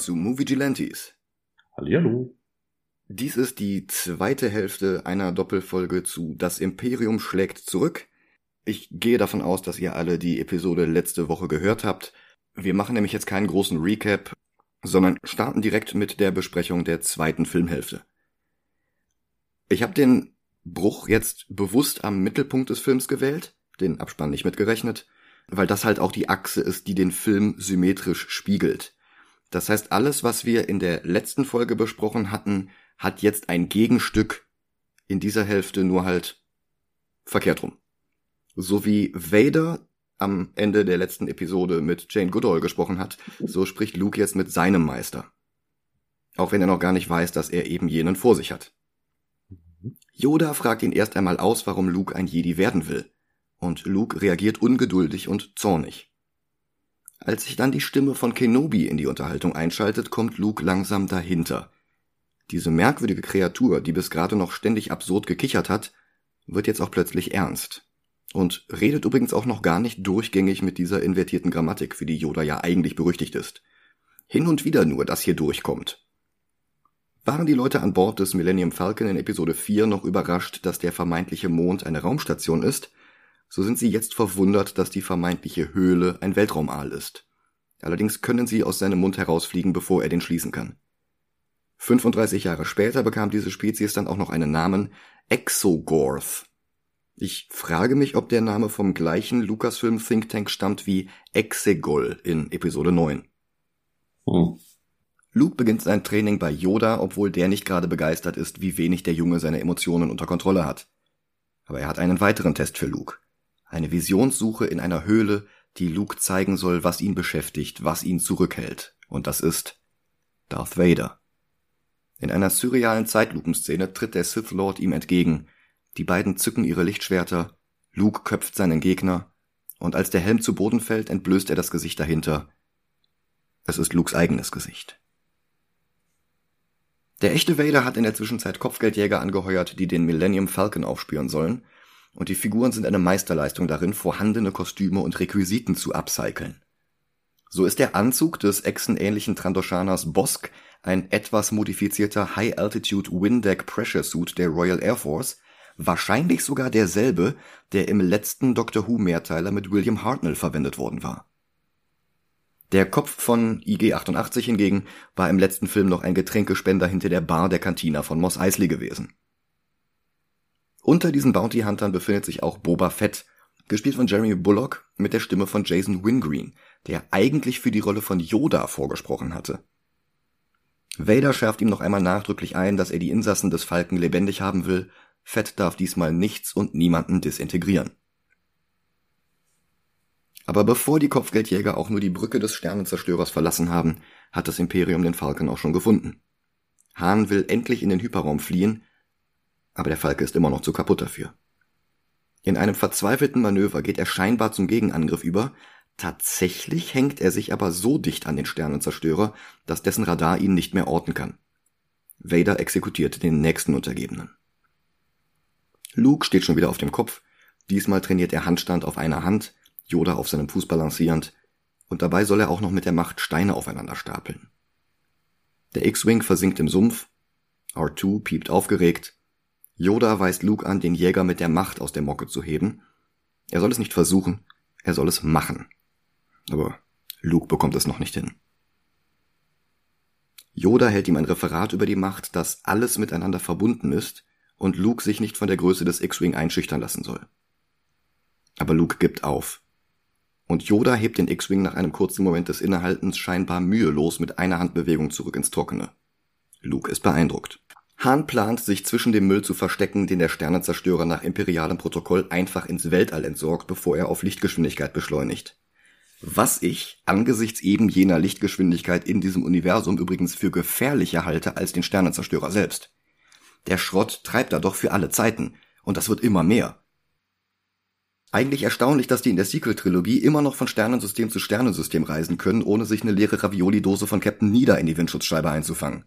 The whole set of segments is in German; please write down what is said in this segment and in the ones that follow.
willkommen zu Movie Gelantes. Hallihallo. Dies ist die zweite Hälfte einer Doppelfolge zu Das Imperium schlägt zurück. Ich gehe davon aus, dass ihr alle die Episode letzte Woche gehört habt. Wir machen nämlich jetzt keinen großen Recap, sondern starten direkt mit der Besprechung der zweiten Filmhälfte. Ich habe den Bruch jetzt bewusst am Mittelpunkt des Films gewählt, den Abspann nicht mitgerechnet, weil das halt auch die Achse ist, die den Film symmetrisch spiegelt. Das heißt, alles, was wir in der letzten Folge besprochen hatten, hat jetzt ein Gegenstück in dieser Hälfte nur halt verkehrt rum. So wie Vader am Ende der letzten Episode mit Jane Goodall gesprochen hat, so spricht Luke jetzt mit seinem Meister. Auch wenn er noch gar nicht weiß, dass er eben jenen vor sich hat. Yoda fragt ihn erst einmal aus, warum Luke ein Jedi werden will. Und Luke reagiert ungeduldig und zornig. Als sich dann die Stimme von Kenobi in die Unterhaltung einschaltet, kommt Luke langsam dahinter. Diese merkwürdige Kreatur, die bis gerade noch ständig absurd gekichert hat, wird jetzt auch plötzlich ernst. Und redet übrigens auch noch gar nicht durchgängig mit dieser invertierten Grammatik, für die Yoda ja eigentlich berüchtigt ist. Hin und wieder nur, dass hier durchkommt. Waren die Leute an Bord des Millennium Falcon in Episode 4 noch überrascht, dass der vermeintliche Mond eine Raumstation ist, so sind sie jetzt verwundert, dass die vermeintliche Höhle ein Weltraumaal ist. Allerdings können sie aus seinem Mund herausfliegen, bevor er den schließen kann. 35 Jahre später bekam diese Spezies dann auch noch einen Namen Exogorth. Ich frage mich, ob der Name vom gleichen Lucasfilm Think Tank stammt wie Exegol in Episode 9. Hm. Luke beginnt sein Training bei Yoda, obwohl der nicht gerade begeistert ist, wie wenig der Junge seine Emotionen unter Kontrolle hat. Aber er hat einen weiteren Test für Luke. Eine Visionssuche in einer Höhle, die Luke zeigen soll, was ihn beschäftigt, was ihn zurückhält. Und das ist Darth Vader. In einer surrealen Zeitlupenszene tritt der Sith Lord ihm entgegen. Die beiden zücken ihre Lichtschwerter, Luke köpft seinen Gegner, und als der Helm zu Boden fällt, entblößt er das Gesicht dahinter. Es ist Lukes eigenes Gesicht. Der echte Vader hat in der Zwischenzeit Kopfgeldjäger angeheuert, die den Millennium Falcon aufspüren sollen, und die Figuren sind eine Meisterleistung darin, vorhandene Kostüme und Requisiten zu upcyclen. So ist der Anzug des echsenähnlichen Trandoshaners Bosk ein etwas modifizierter High-Altitude Windeck Pressure Suit der Royal Air Force, wahrscheinlich sogar derselbe, der im letzten Doctor Who Mehrteiler mit William Hartnell verwendet worden war. Der Kopf von IG-88 hingegen war im letzten Film noch ein Getränkespender hinter der Bar der Cantina von Moss Eisley gewesen. Unter diesen Bounty Huntern befindet sich auch Boba Fett, gespielt von Jeremy Bullock mit der Stimme von Jason Wingreen, der eigentlich für die Rolle von Yoda vorgesprochen hatte. Vader schärft ihm noch einmal nachdrücklich ein, dass er die Insassen des Falken lebendig haben will. Fett darf diesmal nichts und niemanden disintegrieren. Aber bevor die Kopfgeldjäger auch nur die Brücke des Sternenzerstörers verlassen haben, hat das Imperium den Falken auch schon gefunden. Hahn will endlich in den Hyperraum fliehen, aber der Falke ist immer noch zu kaputt dafür. In einem verzweifelten Manöver geht er scheinbar zum Gegenangriff über, Tatsächlich hängt er sich aber so dicht an den Sternenzerstörer, dass dessen Radar ihn nicht mehr orten kann. Vader exekutiert den nächsten Untergebenen. Luke steht schon wieder auf dem Kopf, diesmal trainiert er Handstand auf einer Hand, Yoda auf seinem Fuß balancierend, und dabei soll er auch noch mit der Macht Steine aufeinander stapeln. Der X-Wing versinkt im Sumpf, R2 piept aufgeregt, Yoda weist Luke an, den Jäger mit der Macht aus der Mocke zu heben. Er soll es nicht versuchen, er soll es machen. Aber Luke bekommt es noch nicht hin. Yoda hält ihm ein Referat über die Macht, dass alles miteinander verbunden ist und Luke sich nicht von der Größe des X-Wing einschüchtern lassen soll. Aber Luke gibt auf. Und Yoda hebt den X-Wing nach einem kurzen Moment des Innehaltens scheinbar mühelos mit einer Handbewegung zurück ins Trockene. Luke ist beeindruckt. Hahn plant, sich zwischen dem Müll zu verstecken, den der Sternenzerstörer nach imperialem Protokoll einfach ins Weltall entsorgt, bevor er auf Lichtgeschwindigkeit beschleunigt. Was ich angesichts eben jener Lichtgeschwindigkeit in diesem Universum übrigens für gefährlicher halte als den Sternenzerstörer selbst. Der Schrott treibt da doch für alle Zeiten, und das wird immer mehr. Eigentlich erstaunlich, dass die in der Sequel-Trilogie immer noch von Sternensystem zu Sternensystem reisen können, ohne sich eine leere Ravioli-Dose von Captain Nieder in die Windschutzscheibe einzufangen.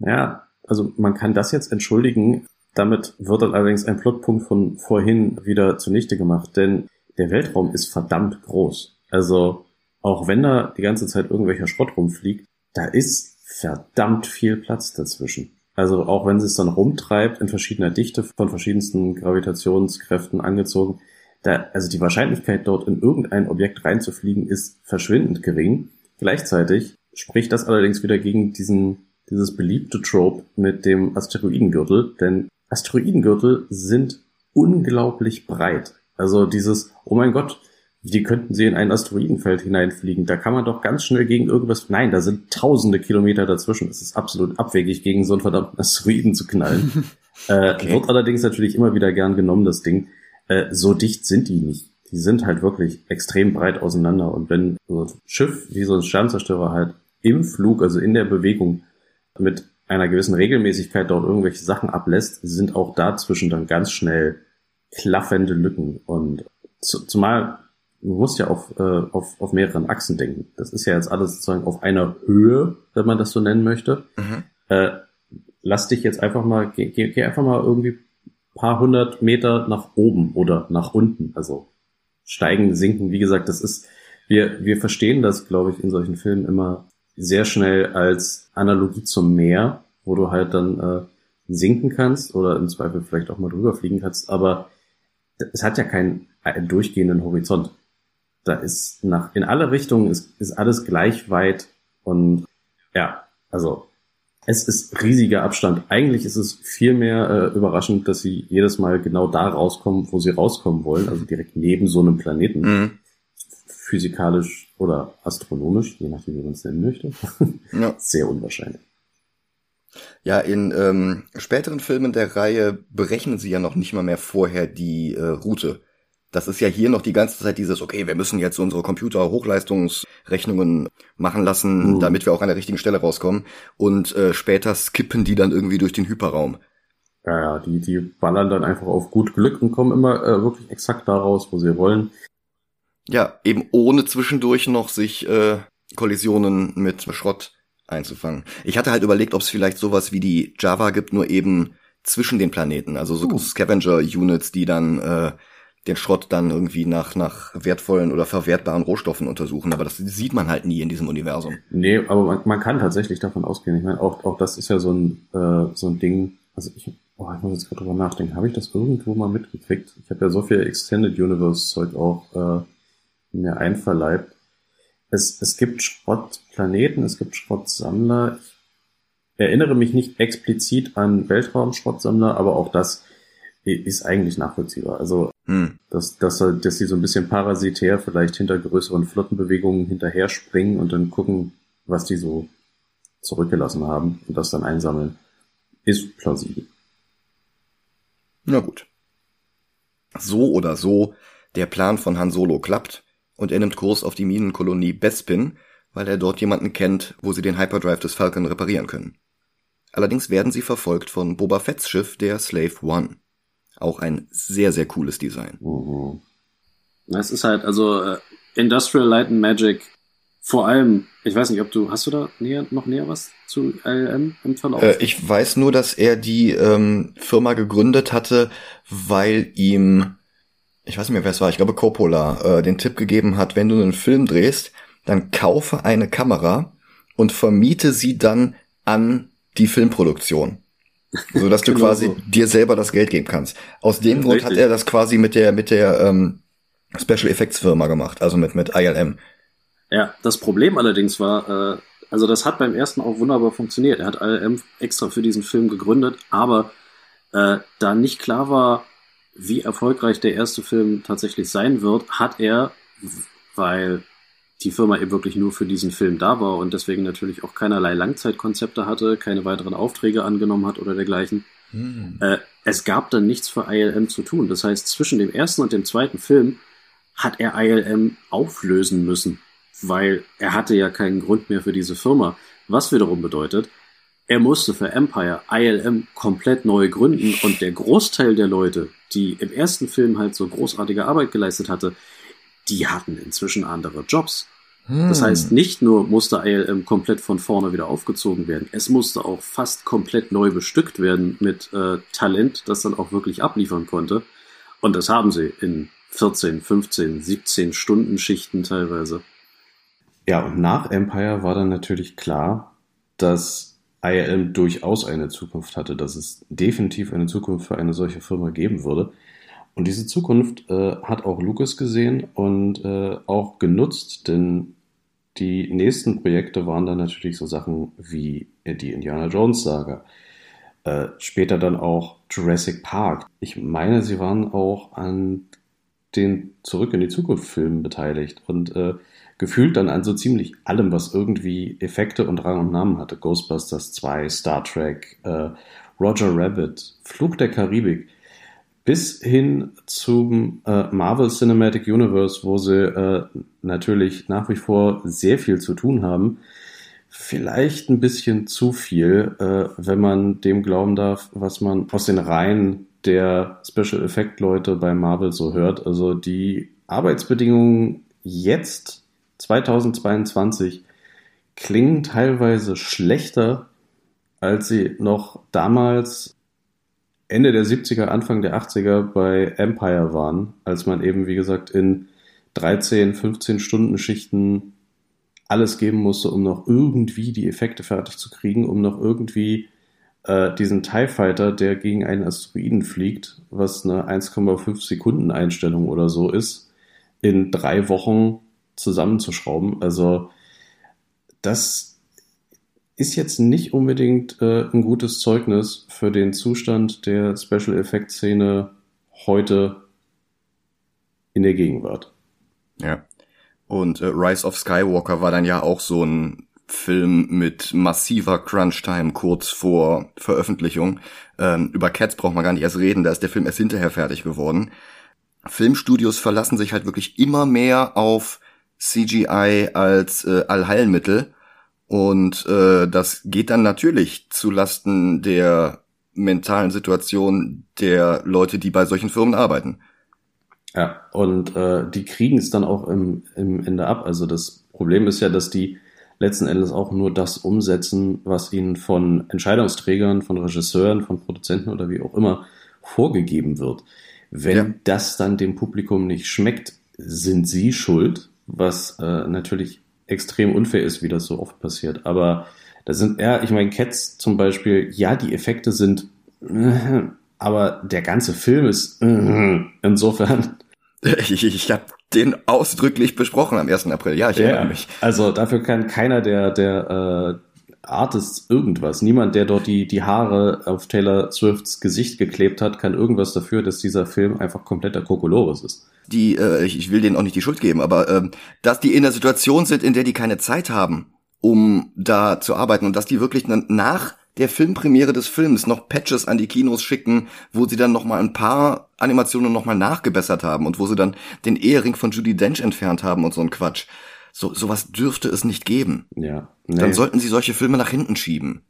Ja, also man kann das jetzt entschuldigen, damit wird dann allerdings ein Plotpunkt von vorhin wieder zunichte gemacht, denn der Weltraum ist verdammt groß. Also auch wenn da die ganze Zeit irgendwelcher Schrott rumfliegt, da ist verdammt viel Platz dazwischen. Also auch wenn es dann rumtreibt, in verschiedener Dichte von verschiedensten Gravitationskräften angezogen, da, also die Wahrscheinlichkeit dort in irgendein Objekt reinzufliegen ist verschwindend gering. Gleichzeitig spricht das allerdings wieder gegen diesen, dieses beliebte Trope mit dem Asteroidengürtel, denn Asteroidengürtel sind unglaublich breit. Also dieses, oh mein Gott, die könnten sie in ein Asteroidenfeld hineinfliegen. Da kann man doch ganz schnell gegen irgendwas. Nein, da sind tausende Kilometer dazwischen. Es ist absolut abwegig, gegen so einen verdammten Asteroiden zu knallen. äh, okay. Wird allerdings natürlich immer wieder gern genommen, das Ding. Äh, so dicht sind die nicht. Die sind halt wirklich extrem breit auseinander. Und wenn so ein Schiff wie so ein Sternzerstörer halt im Flug, also in der Bewegung, mit einer gewissen Regelmäßigkeit dort irgendwelche Sachen ablässt, sind auch dazwischen dann ganz schnell klaffende Lücken. Und zumal du musst ja auf, äh, auf, auf mehreren Achsen denken. Das ist ja jetzt alles sozusagen auf einer Höhe, wenn man das so nennen möchte. Mhm. Äh, lass dich jetzt einfach mal, geh, geh, geh einfach mal irgendwie paar hundert Meter nach oben oder nach unten. Also steigen, sinken, wie gesagt, das ist, wir, wir verstehen das, glaube ich, in solchen Filmen immer sehr schnell als Analogie zum Meer, wo du halt dann äh, sinken kannst oder im Zweifel vielleicht auch mal drüber fliegen kannst, aber es hat ja keinen durchgehenden Horizont da ist nach, in alle Richtungen ist, ist alles gleich weit und ja, also es ist riesiger Abstand. Eigentlich ist es viel mehr äh, überraschend, dass sie jedes Mal genau da rauskommen, wo sie rauskommen wollen, also direkt neben so einem Planeten. Mhm. Physikalisch oder astronomisch, je nachdem, wie man es nennen möchte. Ja. Sehr unwahrscheinlich. Ja, in ähm, späteren Filmen der Reihe berechnen sie ja noch nicht mal mehr vorher die äh, Route. Das ist ja hier noch die ganze Zeit dieses, okay, wir müssen jetzt unsere Computer-Hochleistungsrechnungen machen lassen, mhm. damit wir auch an der richtigen Stelle rauskommen. Und äh, später skippen die dann irgendwie durch den Hyperraum. Ja, ja, die, die ballern dann einfach auf gut Glück und kommen immer äh, wirklich exakt da raus, wo sie wollen. Ja, eben ohne zwischendurch noch sich äh, Kollisionen mit Schrott einzufangen. Ich hatte halt überlegt, ob es vielleicht sowas wie die Java gibt, nur eben zwischen den Planeten. Also so uh. Scavenger-Units, die dann äh, den Schrott dann irgendwie nach, nach wertvollen oder verwertbaren Rohstoffen untersuchen. Aber das sieht man halt nie in diesem Universum. Nee, aber man, man kann tatsächlich davon ausgehen. Ich meine, auch, auch das ist ja so ein, äh, so ein Ding. Also ich, oh, ich muss jetzt gerade drüber nachdenken. Habe ich das irgendwo mal mitgekriegt? Ich habe ja so viel Extended Universe Zeug auch äh, mir einverleibt. Es, es gibt Schrottplaneten, es gibt Schrottsammler. Ich erinnere mich nicht explizit an Weltraumschrottsammler, aber auch das ist eigentlich nachvollziehbar. Also, hm. dass, dass, dass sie so ein bisschen parasitär vielleicht hinter größeren Flottenbewegungen hinterher springen und dann gucken, was die so zurückgelassen haben und das dann einsammeln, ist plausibel. Na gut. So oder so, der Plan von Han Solo klappt und er nimmt Kurs auf die Minenkolonie Bespin, weil er dort jemanden kennt, wo sie den Hyperdrive des Falcon reparieren können. Allerdings werden sie verfolgt von Boba Fetts Schiff, der Slave One. Auch ein sehr, sehr cooles Design. Mhm. Es ist halt, also äh, Industrial Light and Magic, vor allem, ich weiß nicht, ob du, hast du da näher, noch näher was zu LM im Verlauf? Äh, ich weiß nur, dass er die ähm, Firma gegründet hatte, weil ihm, ich weiß nicht mehr, wer es war, ich glaube Coppola, äh, den Tipp gegeben hat, wenn du einen Film drehst, dann kaufe eine Kamera und vermiete sie dann an die Filmproduktion so dass du genau quasi so. dir selber das Geld geben kannst. Aus dem Grund Richtig. hat er das quasi mit der mit der ähm, Special Effects Firma gemacht, also mit mit ILM. Ja, das Problem allerdings war, äh, also das hat beim ersten auch wunderbar funktioniert. Er hat ILM extra für diesen Film gegründet, aber äh, da nicht klar war, wie erfolgreich der erste Film tatsächlich sein wird, hat er, weil die Firma eben wirklich nur für diesen Film da war und deswegen natürlich auch keinerlei Langzeitkonzepte hatte, keine weiteren Aufträge angenommen hat oder dergleichen. Mhm. Äh, es gab dann nichts für ILM zu tun. Das heißt, zwischen dem ersten und dem zweiten Film hat er ILM auflösen müssen, weil er hatte ja keinen Grund mehr für diese Firma. Was wiederum bedeutet, er musste für Empire ILM komplett neu gründen und der Großteil der Leute, die im ersten Film halt so großartige Arbeit geleistet hatte, die hatten inzwischen andere Jobs. Hm. Das heißt, nicht nur musste ILM komplett von vorne wieder aufgezogen werden, es musste auch fast komplett neu bestückt werden mit äh, Talent, das dann auch wirklich abliefern konnte. Und das haben sie in 14, 15, 17 Stunden Schichten teilweise. Ja, und nach Empire war dann natürlich klar, dass ILM durchaus eine Zukunft hatte, dass es definitiv eine Zukunft für eine solche Firma geben würde. Und diese Zukunft äh, hat auch Lucas gesehen und äh, auch genutzt, denn die nächsten Projekte waren dann natürlich so Sachen wie die Indiana Jones Saga. Äh, später dann auch Jurassic Park. Ich meine, sie waren auch an den Zurück in die Zukunft Filmen beteiligt und äh, gefühlt dann an so ziemlich allem, was irgendwie Effekte und Rang und Namen hatte. Ghostbusters 2, Star Trek, äh, Roger Rabbit, Flug der Karibik bis hin zum äh, Marvel Cinematic Universe, wo sie äh, natürlich nach wie vor sehr viel zu tun haben. Vielleicht ein bisschen zu viel, äh, wenn man dem glauben darf, was man aus den Reihen der Special Effect Leute bei Marvel so hört. Also die Arbeitsbedingungen jetzt 2022 klingen teilweise schlechter, als sie noch damals Ende der 70er, Anfang der 80er bei Empire waren, als man eben, wie gesagt, in 13, 15 Stunden Schichten alles geben musste, um noch irgendwie die Effekte fertig zu kriegen, um noch irgendwie äh, diesen TIE Fighter, der gegen einen Asteroiden fliegt, was eine 1,5 Sekunden Einstellung oder so ist, in drei Wochen zusammenzuschrauben. Also das ist jetzt nicht unbedingt äh, ein gutes Zeugnis für den Zustand der Special Effect Szene heute in der Gegenwart. Ja. Und äh, Rise of Skywalker war dann ja auch so ein Film mit massiver Crunch-Time kurz vor Veröffentlichung. Ähm, über Cats braucht man gar nicht erst reden, da ist der Film erst hinterher fertig geworden. Filmstudios verlassen sich halt wirklich immer mehr auf CGI als äh, Allheilmittel und äh, das geht dann natürlich zu Lasten der mentalen Situation der Leute, die bei solchen Firmen arbeiten. Ja, und äh, die kriegen es dann auch im, im Ende ab. Also das Problem ist ja, dass die letzten Endes auch nur das umsetzen, was ihnen von Entscheidungsträgern, von Regisseuren, von Produzenten oder wie auch immer vorgegeben wird. Wenn ja. das dann dem Publikum nicht schmeckt, sind sie schuld, was äh, natürlich extrem unfair ist, wie das so oft passiert. Aber da sind, ja, ich meine, Cats zum Beispiel, ja, die Effekte sind, aber der ganze Film ist insofern. Ich, ich habe den ausdrücklich besprochen am 1. April. Ja, ich erinnere mich. Also dafür kann keiner der, der äh, Artists irgendwas. Niemand, der dort die, die Haare auf Taylor Swifts Gesicht geklebt hat, kann irgendwas dafür, dass dieser Film einfach kompletter Kokolores ist die, äh, ich, ich will denen auch nicht die Schuld geben, aber äh, dass die in der Situation sind, in der die keine Zeit haben, um da zu arbeiten und dass die wirklich nach der Filmpremiere des Films noch Patches an die Kinos schicken, wo sie dann noch mal ein paar Animationen noch mal nachgebessert haben und wo sie dann den Ehering von Judy Dench entfernt haben und so ein Quatsch. So, sowas dürfte es nicht geben. Ja. Nee. Dann sollten sie solche Filme nach hinten schieben.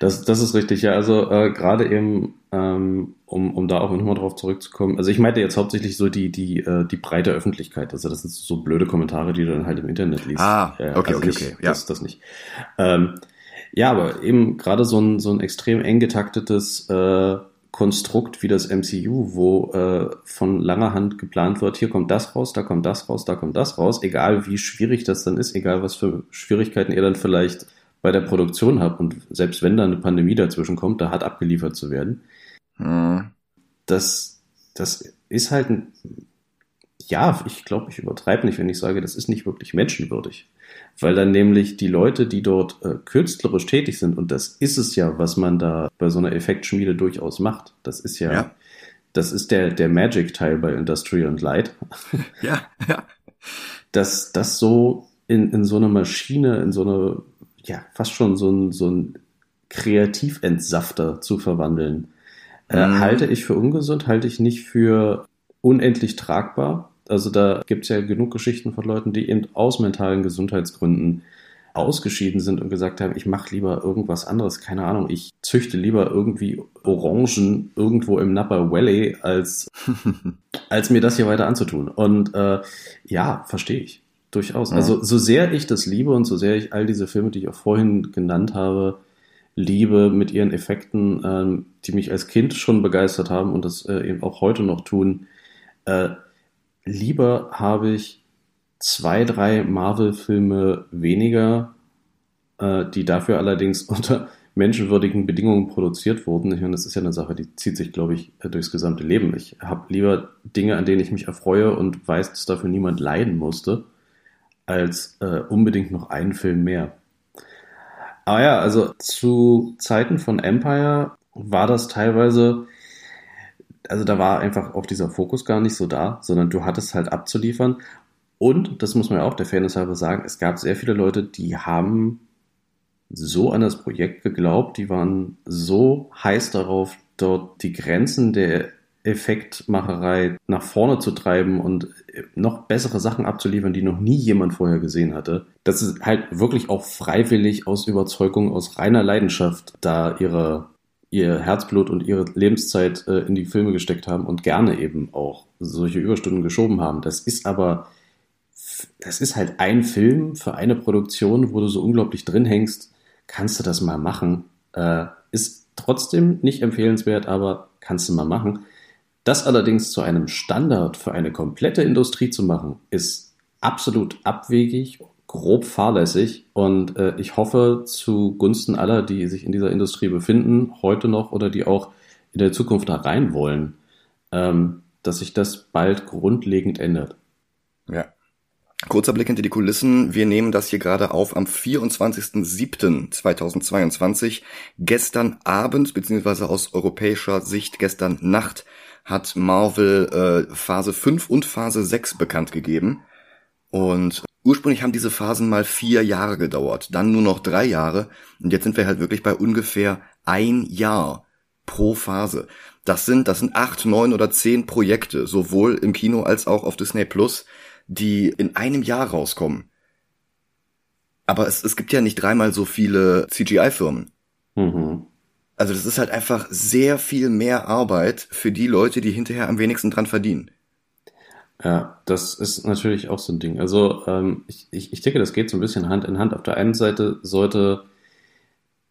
Das, das ist richtig, ja. Also äh, gerade eben, ähm, um, um da auch nochmal drauf zurückzukommen. Also ich meinte jetzt hauptsächlich so die, die, äh, die breite Öffentlichkeit. Also das sind so blöde Kommentare, die du dann halt im Internet liest. Ah, okay, äh, also okay, nicht, okay. Ja. Das, das nicht. Ähm, ja, aber eben gerade so ein, so ein extrem eng getaktetes äh, Konstrukt wie das MCU, wo äh, von langer Hand geplant wird, hier kommt das raus, da kommt das raus, da kommt das raus, egal wie schwierig das dann ist, egal was für Schwierigkeiten ihr dann vielleicht bei der Produktion habt und selbst wenn da eine Pandemie dazwischen kommt, da hat abgeliefert zu werden. Hm. Das, das ist halt ein, ja, ich glaube, ich übertreibe nicht, wenn ich sage, das ist nicht wirklich menschenwürdig weil dann nämlich die Leute, die dort äh, künstlerisch tätig sind, und das ist es ja, was man da bei so einer Effektschmiede durchaus macht. Das ist ja, ja. das ist der, der Magic-Teil bei Industrial and Light. Ja, ja. Dass das so in, in so eine Maschine, in so eine, ja, fast schon so ein, so ein Kreativentsafter zu verwandeln, äh, mhm. halte ich für ungesund, halte ich nicht für unendlich tragbar. Also da gibt es ja genug Geschichten von Leuten, die eben aus mentalen Gesundheitsgründen ausgeschieden sind und gesagt haben, ich mache lieber irgendwas anderes, keine Ahnung, ich züchte lieber irgendwie Orangen irgendwo im Napa Valley, als, als mir das hier weiter anzutun. Und äh, ja, verstehe ich. Durchaus. Ja. Also so sehr ich das liebe und so sehr ich all diese Filme, die ich auch vorhin genannt habe, liebe mit ihren Effekten, ähm, die mich als Kind schon begeistert haben und das äh, eben auch heute noch tun, äh, lieber habe ich zwei, drei Marvel-Filme weniger, äh, die dafür allerdings unter menschenwürdigen Bedingungen produziert wurden. Ich meine, das ist ja eine Sache, die zieht sich, glaube ich, durchs gesamte Leben. Ich habe lieber Dinge, an denen ich mich erfreue und weiß, dass dafür niemand leiden musste, als äh, unbedingt noch einen Film mehr. Aber ja, also zu Zeiten von Empire war das teilweise, also da war einfach auch dieser Fokus gar nicht so da, sondern du hattest halt abzuliefern. Und, das muss man ja auch der Fairness halber sagen, es gab sehr viele Leute, die haben so an das Projekt geglaubt, die waren so heiß darauf, dort die Grenzen der Effektmacherei nach vorne zu treiben und noch bessere Sachen abzuliefern, die noch nie jemand vorher gesehen hatte. Dass sie halt wirklich auch freiwillig aus Überzeugung, aus reiner Leidenschaft da ihre, ihr Herzblut und ihre Lebenszeit äh, in die Filme gesteckt haben und gerne eben auch solche Überstunden geschoben haben. Das ist aber, das ist halt ein Film für eine Produktion, wo du so unglaublich drin hängst kannst du das mal machen. Äh, ist trotzdem nicht empfehlenswert, aber kannst du mal machen. Das allerdings zu einem Standard für eine komplette Industrie zu machen, ist absolut abwegig, grob fahrlässig und äh, ich hoffe zugunsten aller, die sich in dieser Industrie befinden, heute noch oder die auch in der Zukunft da rein wollen, ähm, dass sich das bald grundlegend ändert. Ja, Kurzer Blick hinter die Kulissen. Wir nehmen das hier gerade auf am 24.07.2022. Gestern Abend, beziehungsweise aus europäischer Sicht gestern Nacht, hat Marvel äh, Phase 5 und Phase 6 bekannt gegeben. Und ursprünglich haben diese Phasen mal vier Jahre gedauert, dann nur noch drei Jahre. Und jetzt sind wir halt wirklich bei ungefähr ein Jahr pro Phase. Das sind, das sind acht, neun oder zehn Projekte, sowohl im Kino als auch auf Disney Plus die in einem Jahr rauskommen. Aber es, es gibt ja nicht dreimal so viele CGI-Firmen. Mhm. Also das ist halt einfach sehr viel mehr Arbeit für die Leute, die hinterher am wenigsten dran verdienen. Ja, das ist natürlich auch so ein Ding. Also ähm, ich, ich, ich denke, das geht so ein bisschen Hand in Hand. Auf der einen Seite sollte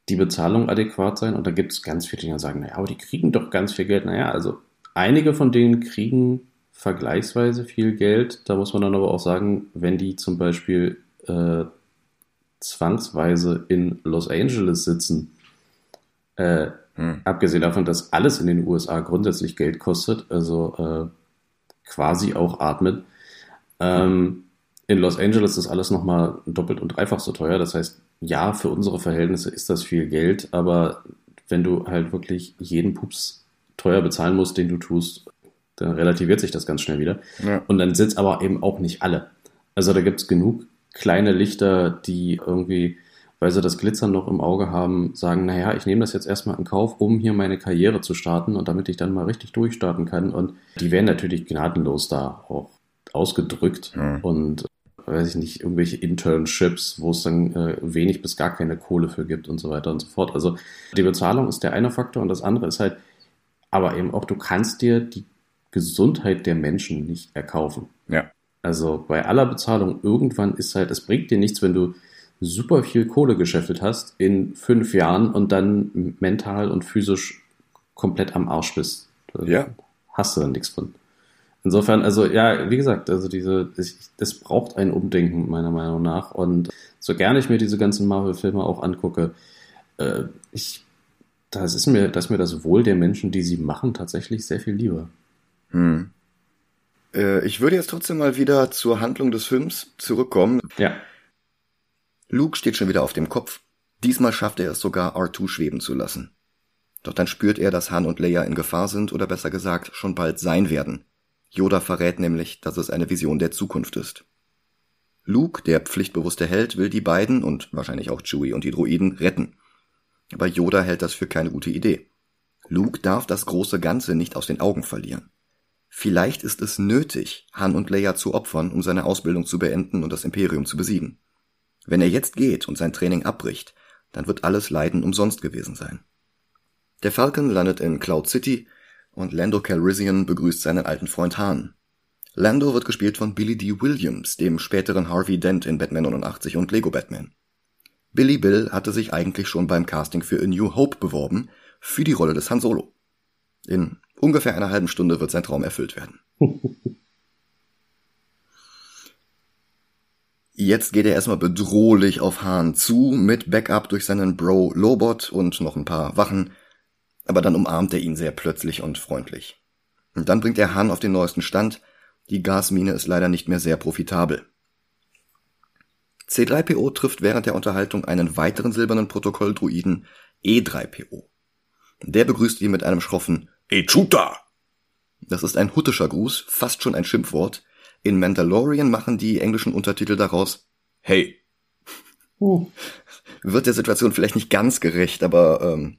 die Bezahlung adäquat sein und da gibt es ganz viele, die sagen, naja, aber die kriegen doch ganz viel Geld. Naja, also einige von denen kriegen vergleichsweise viel Geld. Da muss man dann aber auch sagen, wenn die zum Beispiel äh, zwangsweise in Los Angeles sitzen, äh, hm. abgesehen davon, dass alles in den USA grundsätzlich Geld kostet, also äh, quasi auch atmet. Ähm, in Los Angeles ist alles nochmal doppelt und dreifach so teuer. Das heißt, ja, für unsere Verhältnisse ist das viel Geld, aber wenn du halt wirklich jeden Pups teuer bezahlen musst, den du tust, dann relativiert sich das ganz schnell wieder. Ja. Und dann sind es aber eben auch nicht alle. Also da gibt es genug kleine Lichter, die irgendwie, weil sie das Glitzern noch im Auge haben, sagen, naja, ich nehme das jetzt erstmal in Kauf, um hier meine Karriere zu starten und damit ich dann mal richtig durchstarten kann. Und die werden natürlich gnadenlos da auch ausgedrückt ja. und weiß ich nicht, irgendwelche Internships, wo es dann äh, wenig bis gar keine Kohle für gibt und so weiter und so fort. Also die Bezahlung ist der eine Faktor und das andere ist halt, aber eben auch, du kannst dir die Gesundheit der Menschen nicht erkaufen. Ja. Also bei aller Bezahlung irgendwann ist halt, es bringt dir nichts, wenn du super viel Kohle geschäftet hast in fünf Jahren und dann mental und physisch komplett am Arsch bist. Ja. Hast du dann nichts von. Insofern, also ja, wie gesagt, also diese, das braucht ein Umdenken meiner Meinung nach. Und so gerne ich mir diese ganzen Marvel-Filme auch angucke, äh, ich, das ist mir, das ist mir das Wohl der Menschen, die sie machen, tatsächlich sehr viel lieber. Hm. Äh, ich würde jetzt trotzdem mal wieder zur Handlung des Films zurückkommen. Ja. Luke steht schon wieder auf dem Kopf. Diesmal schafft er es sogar, R2 schweben zu lassen. Doch dann spürt er, dass Han und Leia in Gefahr sind oder besser gesagt schon bald sein werden. Yoda verrät nämlich, dass es eine Vision der Zukunft ist. Luke, der pflichtbewusste Held, will die beiden und wahrscheinlich auch Chewie und die Droiden retten. Aber Yoda hält das für keine gute Idee. Luke darf das große Ganze nicht aus den Augen verlieren. Vielleicht ist es nötig, Han und Leia zu opfern, um seine Ausbildung zu beenden und das Imperium zu besiegen. Wenn er jetzt geht und sein Training abbricht, dann wird alles Leiden umsonst gewesen sein. Der Falcon landet in Cloud City und Lando Calrissian begrüßt seinen alten Freund Han. Lando wird gespielt von Billy D. Williams, dem späteren Harvey Dent in Batman 89 und Lego Batman. Billy Bill hatte sich eigentlich schon beim Casting für A New Hope beworben, für die Rolle des Han Solo. In ungefähr einer halben Stunde wird sein Traum erfüllt werden. Jetzt geht er erstmal bedrohlich auf Hahn zu, mit Backup durch seinen Bro Lobot und noch ein paar Wachen, aber dann umarmt er ihn sehr plötzlich und freundlich. Und dann bringt er Hahn auf den neuesten Stand, die Gasmine ist leider nicht mehr sehr profitabel. C3PO trifft während der Unterhaltung einen weiteren silbernen Protokolldruiden E3PO. Der begrüßt ihn mit einem schroffen Echuta. Das ist ein huttischer Gruß, fast schon ein Schimpfwort. In Mandalorian machen die englischen Untertitel daraus Hey. Uh. Wird der Situation vielleicht nicht ganz gerecht, aber ähm,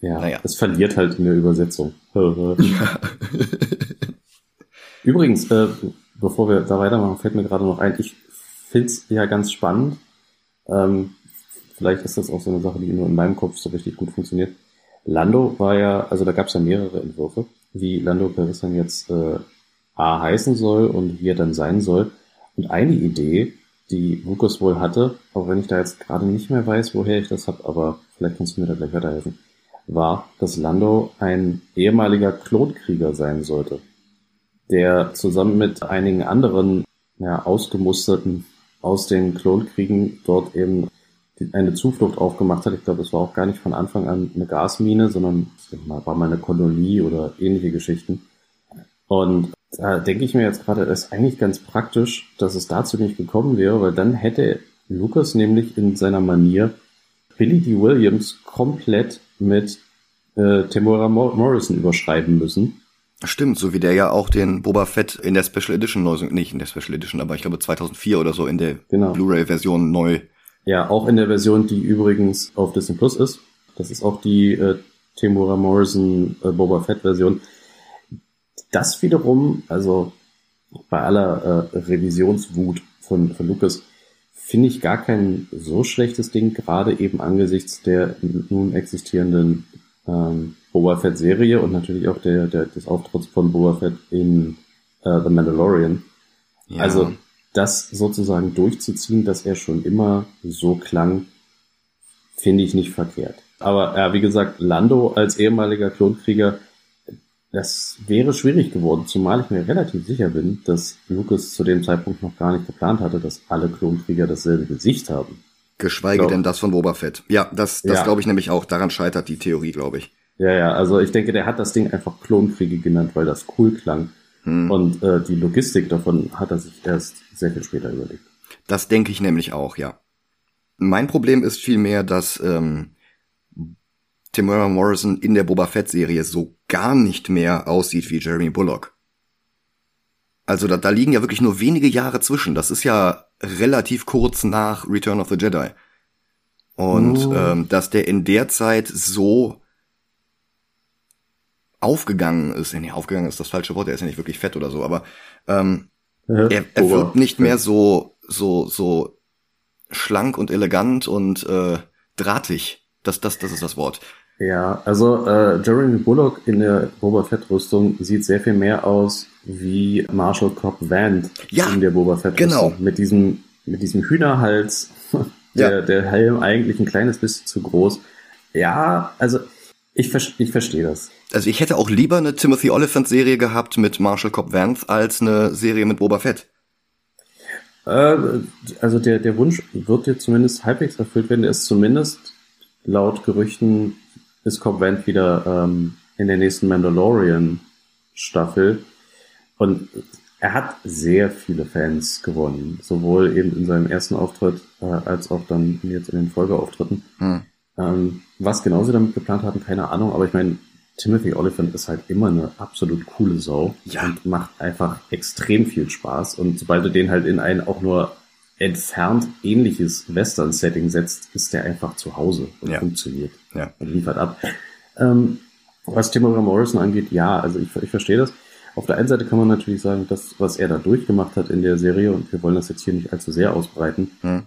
ja, naja. es verliert halt in der Übersetzung. ja. Übrigens, äh, bevor wir da weitermachen, fällt mir gerade noch ein, ich find's ja ganz spannend. Ähm, vielleicht ist das auch so eine Sache, die nur in meinem Kopf so richtig gut funktioniert. Lando war ja, also da gab es ja mehrere Entwürfe, wie Lando Calrissian jetzt äh, A heißen soll und wie er dann sein soll. Und eine Idee, die Lucas wohl hatte, auch wenn ich da jetzt gerade nicht mehr weiß, woher ich das habe, aber vielleicht kannst du mir da gleich weiterhelfen, war, dass Lando ein ehemaliger Klonkrieger sein sollte, der zusammen mit einigen anderen ja, ausgemusterten aus den Klonkriegen dort eben eine Zuflucht aufgemacht hat. Ich glaube, es war auch gar nicht von Anfang an eine Gasmine, sondern war mal eine Kolonie oder ähnliche Geschichten. Und da denke ich mir jetzt gerade, es ist eigentlich ganz praktisch, dass es dazu nicht gekommen wäre, weil dann hätte Lucas nämlich in seiner Manier Billy D. Williams komplett mit äh, Tamora Morrison überschreiben müssen. Stimmt, so wie der ja auch den Boba Fett in der Special Edition neu, nicht in der Special Edition, aber ich glaube 2004 oder so in der genau. Blu-ray-Version neu ja, auch in der Version, die übrigens auf Disney Plus ist. Das ist auch die äh, Timura Morrison äh, Boba Fett Version. Das wiederum, also bei aller äh, Revisionswut von, von Lucas, finde ich gar kein so schlechtes Ding, gerade eben angesichts der nun existierenden ähm, Boba Fett Serie und natürlich auch der, der des Auftritts von Boba Fett in äh, The Mandalorian. Ja. Also das sozusagen durchzuziehen, dass er schon immer so klang, finde ich nicht verkehrt. Aber ja, wie gesagt, Lando als ehemaliger Klonkrieger, das wäre schwierig geworden, zumal ich mir relativ sicher bin, dass Lucas zu dem Zeitpunkt noch gar nicht geplant hatte, dass alle Klonkrieger dasselbe Gesicht haben. Geschweige glaub, denn das von Boba Fett. Ja, das, das ja. glaube ich nämlich auch. Daran scheitert die Theorie, glaube ich. Ja, ja, also ich denke, der hat das Ding einfach Klonkriege genannt, weil das cool klang. Hm. Und äh, die Logistik davon hat er sich erst sehr viel später überlegt. Das denke ich nämlich auch, ja. Mein Problem ist vielmehr, dass ähm, Timura Morrison in der Boba Fett-Serie so gar nicht mehr aussieht wie Jeremy Bullock. Also da, da liegen ja wirklich nur wenige Jahre zwischen. Das ist ja relativ kurz nach Return of the Jedi. Und oh. ähm, dass der in der Zeit so aufgegangen ist. Nee, aufgegangen ist das falsche Wort, er ist ja nicht wirklich fett oder so, aber ähm, ja, er, er wird nicht mehr so, so, so schlank und elegant und äh, drahtig. Das, das, das ist das Wort. Ja, also äh, Jeremy Bullock in der Boba Fett-Rüstung sieht sehr viel mehr aus wie Marshall Cobb Vand ja, in der Boba Fett-Rüstung. Genau. Mit diesem, mit diesem Hühnerhals. der, ja. der Helm eigentlich ein kleines bisschen zu groß. Ja, also ich, ich verstehe das. Also ich hätte auch lieber eine Timothy Oliphant Serie gehabt mit Marshall Cobb Vance als eine Serie mit Boba Fett. Äh, also der, der Wunsch wird dir zumindest halbwegs erfüllt werden. Der ist zumindest laut Gerüchten ist Cobb Vance wieder ähm, in der nächsten Mandalorian Staffel. Und er hat sehr viele Fans gewonnen, sowohl eben in seinem ersten Auftritt äh, als auch dann jetzt in den Folgeauftritten. Hm. Ähm, was genau sie damit geplant hatten, keine Ahnung, aber ich meine, Timothy Oliphant ist halt immer eine absolut coole Sau ja. und macht einfach extrem viel Spaß. Und sobald du den halt in ein auch nur entfernt ähnliches Western-Setting setzt, ist der einfach zu Hause und ja. funktioniert ja. und liefert ab. Ähm, was Timothy Morrison angeht, ja, also ich, ich verstehe das. Auf der einen Seite kann man natürlich sagen, das, was er da durchgemacht hat in der Serie, und wir wollen das jetzt hier nicht allzu sehr ausbreiten, hm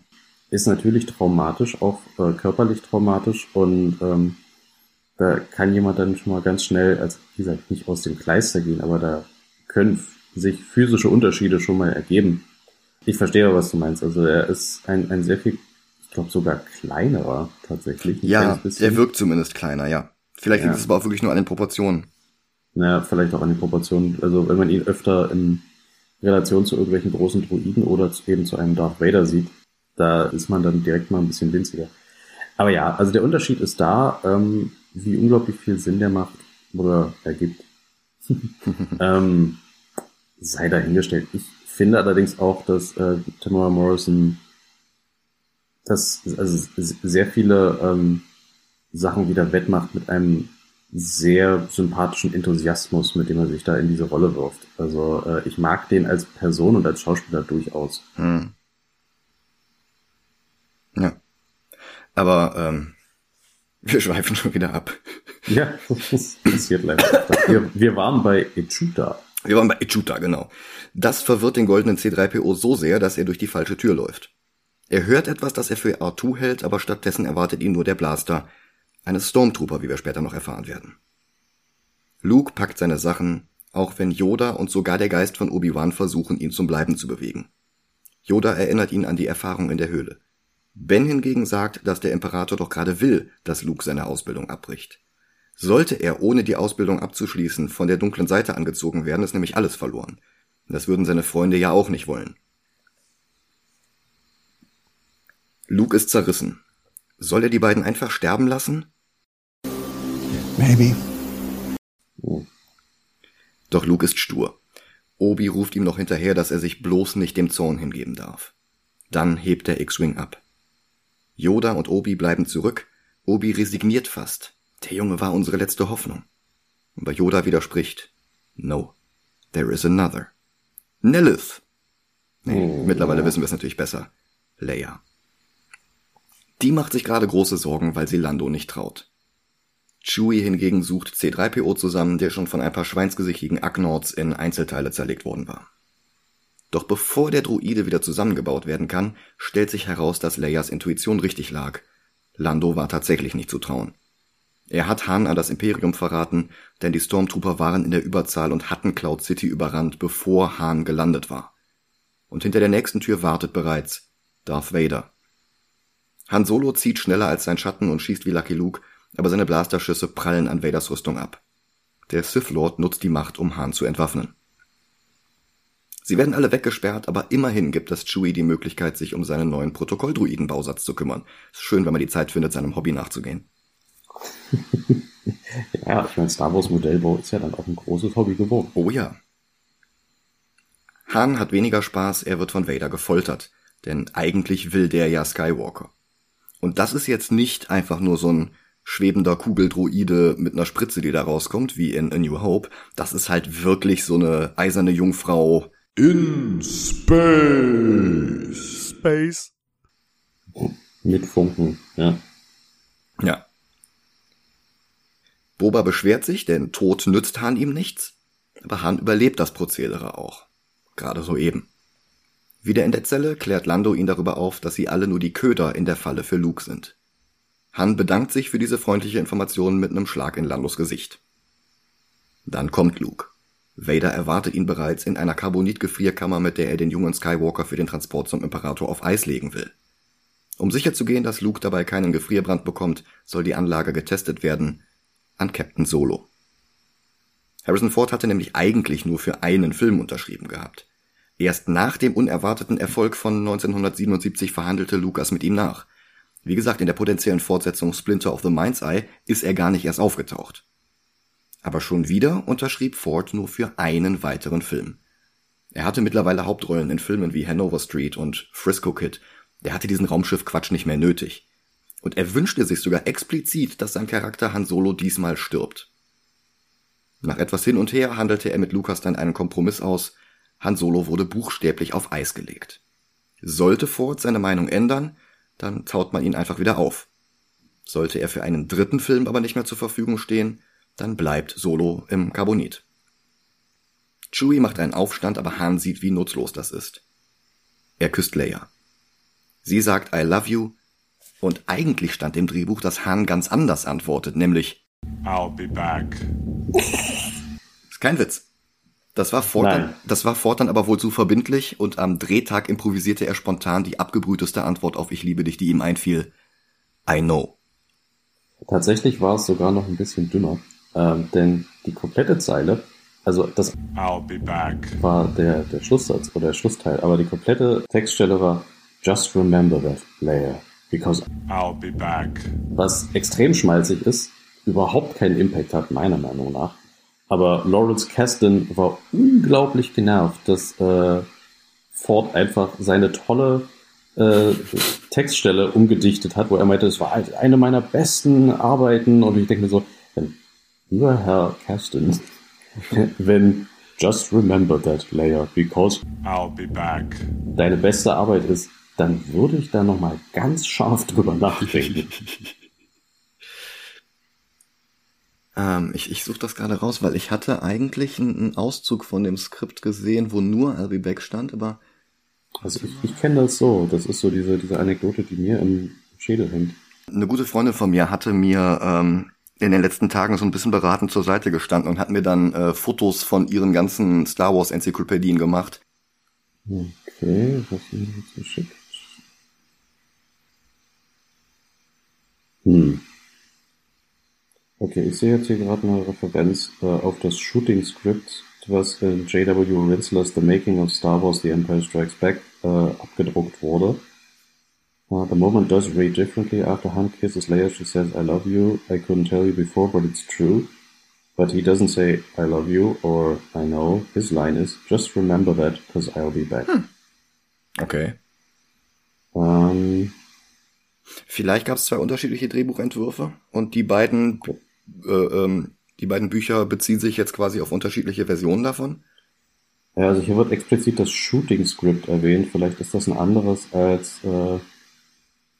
ist natürlich traumatisch, auch äh, körperlich traumatisch und ähm, da kann jemand dann schon mal ganz schnell, also wie gesagt, nicht aus dem Kleister gehen, aber da können sich physische Unterschiede schon mal ergeben. Ich verstehe, was du meinst. Also er ist ein, ein sehr viel, ich glaube sogar kleinerer tatsächlich. Ja, der wirkt zumindest kleiner, ja. Vielleicht ja. liegt es aber auch wirklich nur an den Proportionen. Naja, vielleicht auch an den Proportionen. Also wenn man ihn öfter im Relation zu irgendwelchen großen Druiden oder eben zu einem Darth Vader sieht, da ist man dann direkt mal ein bisschen winziger. Aber ja, also der Unterschied ist da, ähm, wie unglaublich viel Sinn der macht oder ergibt. ähm, sei dahingestellt. Ich finde allerdings auch, dass äh, Tamara Morrison das also sehr viele ähm, Sachen wieder wettmacht mit einem sehr sympathischen Enthusiasmus, mit dem er sich da in diese Rolle wirft. Also äh, ich mag den als Person und als Schauspieler durchaus. Hm. Ja. Aber ähm, wir schweifen schon wieder ab. Ja, das passiert leider. Wir, wir waren bei Echuta. Wir waren bei Echuta, genau. Das verwirrt den goldenen C3PO so sehr, dass er durch die falsche Tür läuft. Er hört etwas, das er für R2 hält, aber stattdessen erwartet ihn nur der Blaster, eines Stormtrooper, wie wir später noch erfahren werden. Luke packt seine Sachen, auch wenn Yoda und sogar der Geist von Obi-Wan versuchen, ihn zum Bleiben zu bewegen. Yoda erinnert ihn an die Erfahrung in der Höhle. Ben hingegen sagt, dass der Imperator doch gerade will, dass Luke seine Ausbildung abbricht. Sollte er, ohne die Ausbildung abzuschließen, von der dunklen Seite angezogen werden, ist nämlich alles verloren. Das würden seine Freunde ja auch nicht wollen. Luke ist zerrissen. Soll er die beiden einfach sterben lassen? Maybe. Doch Luke ist stur. Obi ruft ihm noch hinterher, dass er sich bloß nicht dem Zorn hingeben darf. Dann hebt der X-Wing ab. Yoda und Obi bleiben zurück. Obi resigniert fast. Der Junge war unsere letzte Hoffnung. Aber Yoda widerspricht. No, there is another. Nellith. Nee, oh. mittlerweile wissen wir es natürlich besser. Leia. Die macht sich gerade große Sorgen, weil sie Lando nicht traut. Chewie hingegen sucht C3PO zusammen, der schon von ein paar schweinsgesichtigen Agnords in Einzelteile zerlegt worden war. Doch bevor der Druide wieder zusammengebaut werden kann, stellt sich heraus, dass Leias Intuition richtig lag. Lando war tatsächlich nicht zu trauen. Er hat Han an das Imperium verraten, denn die Stormtrooper waren in der Überzahl und hatten Cloud City überrannt, bevor Han gelandet war. Und hinter der nächsten Tür wartet bereits Darth Vader. Han Solo zieht schneller als sein Schatten und schießt wie Lucky Luke, aber seine Blasterschüsse prallen an Vaders Rüstung ab. Der Sith Lord nutzt die Macht, um Han zu entwaffnen. Sie werden alle weggesperrt, aber immerhin gibt es Chewie die Möglichkeit, sich um seinen neuen Protokolldruiden-Bausatz zu kümmern. Ist schön, wenn man die Zeit findet, seinem Hobby nachzugehen. ja, ich meine, Star Wars Modellbau ist ja dann auch ein großes Hobby geworden. Oh ja. Han hat weniger Spaß, er wird von Vader gefoltert. Denn eigentlich will der ja Skywalker. Und das ist jetzt nicht einfach nur so ein schwebender Kugeldruide mit einer Spritze, die da rauskommt, wie in A New Hope. Das ist halt wirklich so eine eiserne Jungfrau. In Space. Space. Mit Funken, ja. Ja. Boba beschwert sich, denn Tod nützt Han ihm nichts. Aber Han überlebt das Prozedere auch. Gerade so eben. Wieder in der Zelle klärt Lando ihn darüber auf, dass sie alle nur die Köder in der Falle für Luke sind. Han bedankt sich für diese freundliche Information mit einem Schlag in Landos Gesicht. Dann kommt Luke. Vader erwartet ihn bereits in einer Carbonit-Gefrierkammer, mit der er den jungen Skywalker für den Transport zum Imperator auf Eis legen will. Um sicherzugehen, dass Luke dabei keinen Gefrierbrand bekommt, soll die Anlage getestet werden an Captain Solo. Harrison Ford hatte nämlich eigentlich nur für einen Film unterschrieben gehabt. Erst nach dem unerwarteten Erfolg von 1977 verhandelte Lucas mit ihm nach. Wie gesagt, in der potenziellen Fortsetzung Splinter of the Mind's Eye ist er gar nicht erst aufgetaucht. Aber schon wieder unterschrieb Ford nur für einen weiteren Film. Er hatte mittlerweile Hauptrollen in Filmen wie Hanover Street und Frisco Kid. Der hatte diesen Raumschiff-Quatsch nicht mehr nötig. Und er wünschte sich sogar explizit, dass sein Charakter Han Solo diesmal stirbt. Nach etwas hin und her handelte er mit Lucas dann einen Kompromiss aus. Han Solo wurde buchstäblich auf Eis gelegt. Sollte Ford seine Meinung ändern, dann taut man ihn einfach wieder auf. Sollte er für einen dritten Film aber nicht mehr zur Verfügung stehen, dann bleibt Solo im Carbonit. Chewie macht einen Aufstand, aber Han sieht, wie nutzlos das ist. Er küsst Leia. Sie sagt I love you und eigentlich stand im Drehbuch, dass Han ganz anders antwortet, nämlich I'll be back. ist kein Witz. Das war fortan, das war fortan aber wohl zu verbindlich und am Drehtag improvisierte er spontan die abgebrühteste Antwort auf Ich liebe dich, die ihm einfiel. I know. Tatsächlich war es sogar noch ein bisschen dünner, ähm, denn die komplette Zeile Also das war der, der Schlusssatz oder der Schlussteil, aber die komplette Textstelle war Just remember that, Leia, because I'll be back. Was extrem schmalzig ist, überhaupt keinen Impact hat, meiner Meinung nach. Aber Lawrence Kasdan war unglaublich genervt, dass äh, Ford einfach seine tolle äh, Textstelle umgedichtet hat, wo er meinte, es war eine meiner besten Arbeiten und ich denke mir so, lieber Herr Kasdan, wenn Just remember that, Leia, because I'll be back. Deine beste Arbeit ist, dann würde ich da nochmal ganz scharf drüber nachdenken. ähm, ich ich suche das gerade raus, weil ich hatte eigentlich einen, Auszug von dem Skript gesehen, wo nur I'll be back stand, aber. Also ich, ich kenne das so. Das ist so diese, diese Anekdote, die mir im Schädel hängt. Eine gute Freundin von mir hatte mir ähm, in den letzten Tagen so ein bisschen beratend zur Seite gestanden und hat mir dann äh, Fotos von ihren ganzen Star Wars Enzyklopädien gemacht. Okay, was mir jetzt geschickt? Hm. Okay, ich sehe jetzt hier gerade eine Referenz äh, auf das Shooting Script, was in J.W. Rinslers The Making of Star Wars The Empire Strikes Back äh, abgedruckt wurde. Uh, the moment does read differently. After Han kisses Leia, she says, I love you. I couldn't tell you before, but it's true. But he doesn't say, I love you or I know. His line is, just remember that, because I'll be back. Hm. Okay. Ähm, Vielleicht gab es zwei unterschiedliche Drehbuchentwürfe und die beiden, äh, ähm, die beiden Bücher beziehen sich jetzt quasi auf unterschiedliche Versionen davon. Ja, also hier wird explizit das Shooting Script erwähnt. Vielleicht ist das ein anderes als äh,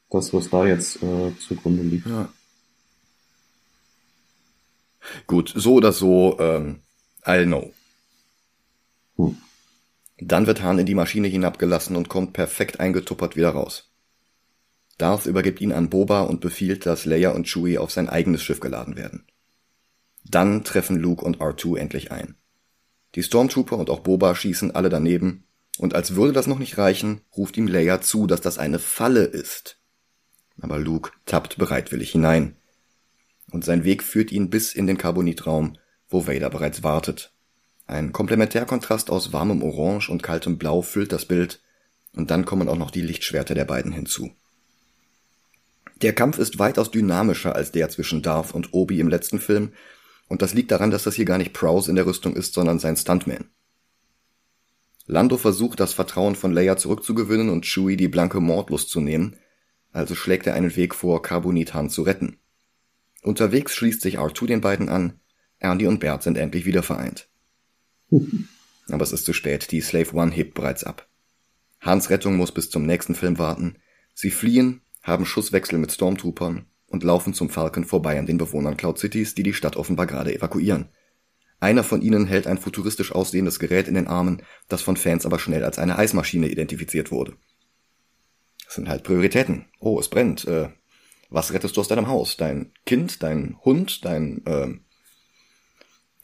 das, was da jetzt äh, zugrunde liegt. Ja. Gut, so oder so, ähm, I'll know. Hm. Dann wird Hahn in die Maschine hinabgelassen und kommt perfekt eingetuppert wieder raus. Darth übergibt ihn an Boba und befiehlt, dass Leia und Chewie auf sein eigenes Schiff geladen werden. Dann treffen Luke und R2 endlich ein. Die Stormtrooper und auch Boba schießen alle daneben, und als würde das noch nicht reichen, ruft ihm Leia zu, dass das eine Falle ist aber Luke tappt bereitwillig hinein. Und sein Weg führt ihn bis in den Carbonitraum, wo Vader bereits wartet. Ein Komplementärkontrast aus warmem Orange und kaltem Blau füllt das Bild, und dann kommen auch noch die Lichtschwerter der beiden hinzu. Der Kampf ist weitaus dynamischer als der zwischen Darth und Obi im letzten Film, und das liegt daran, dass das hier gar nicht Prowse in der Rüstung ist, sondern sein Stuntman. Lando versucht, das Vertrauen von Leia zurückzugewinnen und Chewie die blanke Mordlust zu nehmen, also schlägt er einen Weg vor, Carbonitan zu retten. Unterwegs schließt sich R2 den beiden an, Ernie und Bert sind endlich wieder vereint. Aber es ist zu spät, die Slave One hebt bereits ab. Hans Rettung muss bis zum nächsten Film warten. Sie fliehen, haben Schusswechsel mit Stormtroopern und laufen zum Falcon vorbei an den Bewohnern Cloud Cities, die die Stadt offenbar gerade evakuieren. Einer von ihnen hält ein futuristisch aussehendes Gerät in den Armen, das von Fans aber schnell als eine Eismaschine identifiziert wurde. Das sind halt Prioritäten. Oh, es brennt. Äh, was rettest du aus deinem Haus? Dein Kind, dein Hund, dein äh,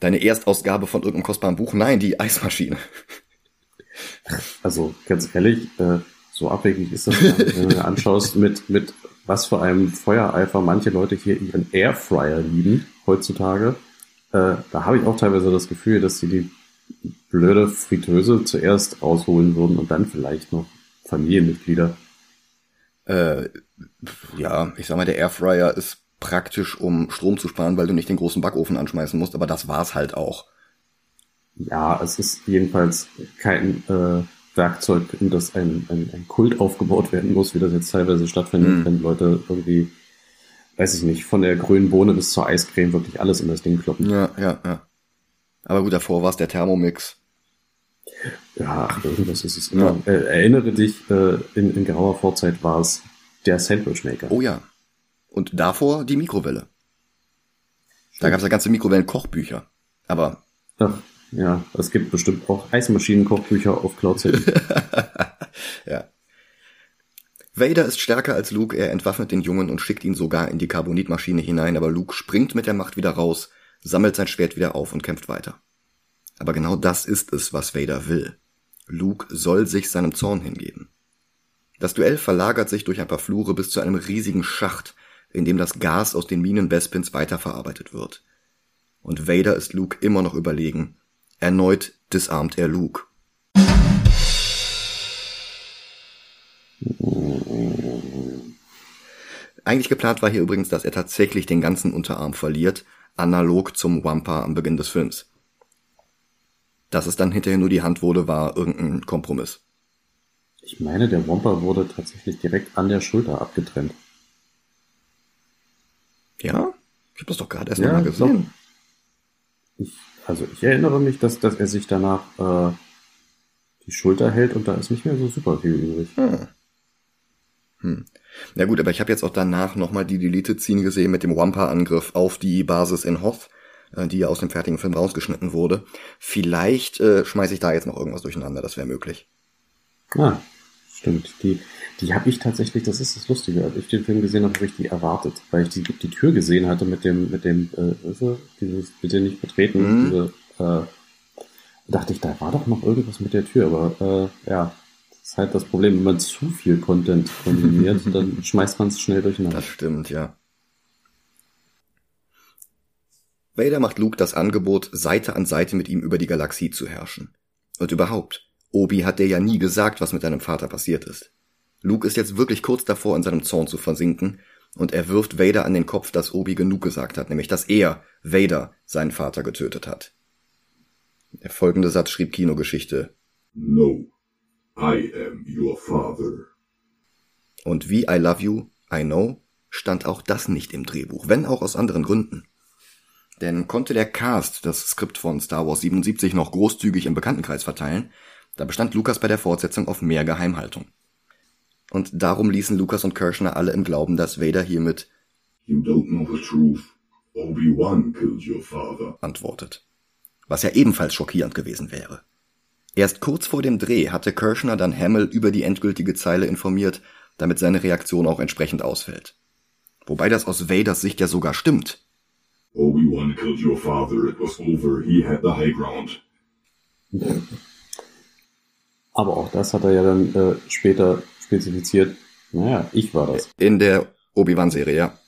deine Erstausgabe von irgendeinem kostbaren Buch? Nein, die Eismaschine. Also ganz ehrlich, äh, so abwegig ist das, wenn du dir anschaust, mit mit was für einem Feuereifer manche Leute hier ihren Airfryer lieben heutzutage. Äh, da habe ich auch teilweise das Gefühl, dass sie die blöde Fritteuse zuerst rausholen würden und dann vielleicht noch Familienmitglieder. Äh, ja, ich sag mal, der Airfryer ist praktisch, um Strom zu sparen, weil du nicht den großen Backofen anschmeißen musst, aber das war's halt auch. Ja, es ist jedenfalls kein äh, Werkzeug, in das ein, ein, ein Kult aufgebaut werden muss, wie das jetzt teilweise stattfindet, mhm. wenn Leute irgendwie, weiß ich nicht, von der grünen Bohne bis zur Eiscreme wirklich alles in das Ding kloppen. Ja, ja, ja. Aber gut, davor war es der Thermomix. Ja, irgendwas ist es immer. Ja. Äh, erinnere dich, äh, in, in grauer Vorzeit war es der Sandwichmaker. Oh ja. Und davor die Mikrowelle. Da gab es ja ganze Mikrowellen-Kochbücher. Aber. Ach, ja, es gibt bestimmt auch Eismaschinen-Kochbücher auf Cloud City. ja. Vader ist stärker als Luke, er entwaffnet den Jungen und schickt ihn sogar in die Carbonitmaschine hinein, aber Luke springt mit der Macht wieder raus, sammelt sein Schwert wieder auf und kämpft weiter. Aber genau das ist es, was Vader will. Luke soll sich seinem Zorn hingeben. Das Duell verlagert sich durch ein paar Flure bis zu einem riesigen Schacht, in dem das Gas aus den Minen Bespins weiterverarbeitet wird. Und Vader ist Luke immer noch überlegen, Erneut disarmt er Luke. Eigentlich geplant war hier übrigens, dass er tatsächlich den ganzen Unterarm verliert, analog zum Wampa am Beginn des Films. Dass es dann hinterher nur die Hand wurde, war irgendein Kompromiss. Ich meine, der Wampa wurde tatsächlich direkt an der Schulter abgetrennt. Ja? Ich habe das doch gerade erst ja, mal gesehen. Ich, also ich erinnere mich, dass, dass er sich danach äh, die Schulter hält und da ist nicht mehr so super viel übrig. Hm. Hm. Na gut, aber ich habe jetzt auch danach nochmal die Delete-Szene gesehen mit dem Wampa-Angriff auf die Basis in Hoth, äh, die ja aus dem fertigen Film rausgeschnitten wurde. Vielleicht äh, schmeiße ich da jetzt noch irgendwas durcheinander, das wäre möglich. Ah, stimmt. Die, die habe ich tatsächlich, das ist das Lustige, als ich den Film gesehen habe, habe ich die erwartet, weil ich die, die Tür gesehen hatte mit dem, mit dem, äh, dieses bitte nicht betreten, mhm. diese, äh, dachte ich, da war doch noch irgendwas mit der Tür, aber äh, ja, das ist halt das Problem, wenn man zu viel Content konsumiert, dann schmeißt man es schnell durcheinander. Das stimmt, ja. Vader macht Luke das Angebot, Seite an Seite mit ihm über die Galaxie zu herrschen. Und überhaupt, Obi hat dir ja nie gesagt, was mit deinem Vater passiert ist. Luke ist jetzt wirklich kurz davor, in seinem Zorn zu versinken, und er wirft Vader an den Kopf, dass Obi genug gesagt hat, nämlich dass er, Vader, seinen Vater getötet hat. Der folgende Satz schrieb Kinogeschichte. No, I am your father. Und wie I love you, I know, stand auch das nicht im Drehbuch, wenn auch aus anderen Gründen. Denn konnte der Cast das Skript von Star Wars 77 noch großzügig im Bekanntenkreis verteilen, da bestand Lukas bei der Fortsetzung auf mehr Geheimhaltung. Und darum ließen Lukas und Kirschner alle im Glauben, dass Vader hiermit You don't know the truth. Obi-Wan killed your father. antwortet. Was ja ebenfalls schockierend gewesen wäre. Erst kurz vor dem Dreh hatte Kirschner dann Hamill über die endgültige Zeile informiert, damit seine Reaktion auch entsprechend ausfällt. Wobei das aus Vaders Sicht ja sogar stimmt. Obi-Wan killed your father. It was over. He had the high ground. Aber auch das hat er ja dann äh, später spezifiziert. Naja, ich war das. In der Obi-Wan-Serie, ja.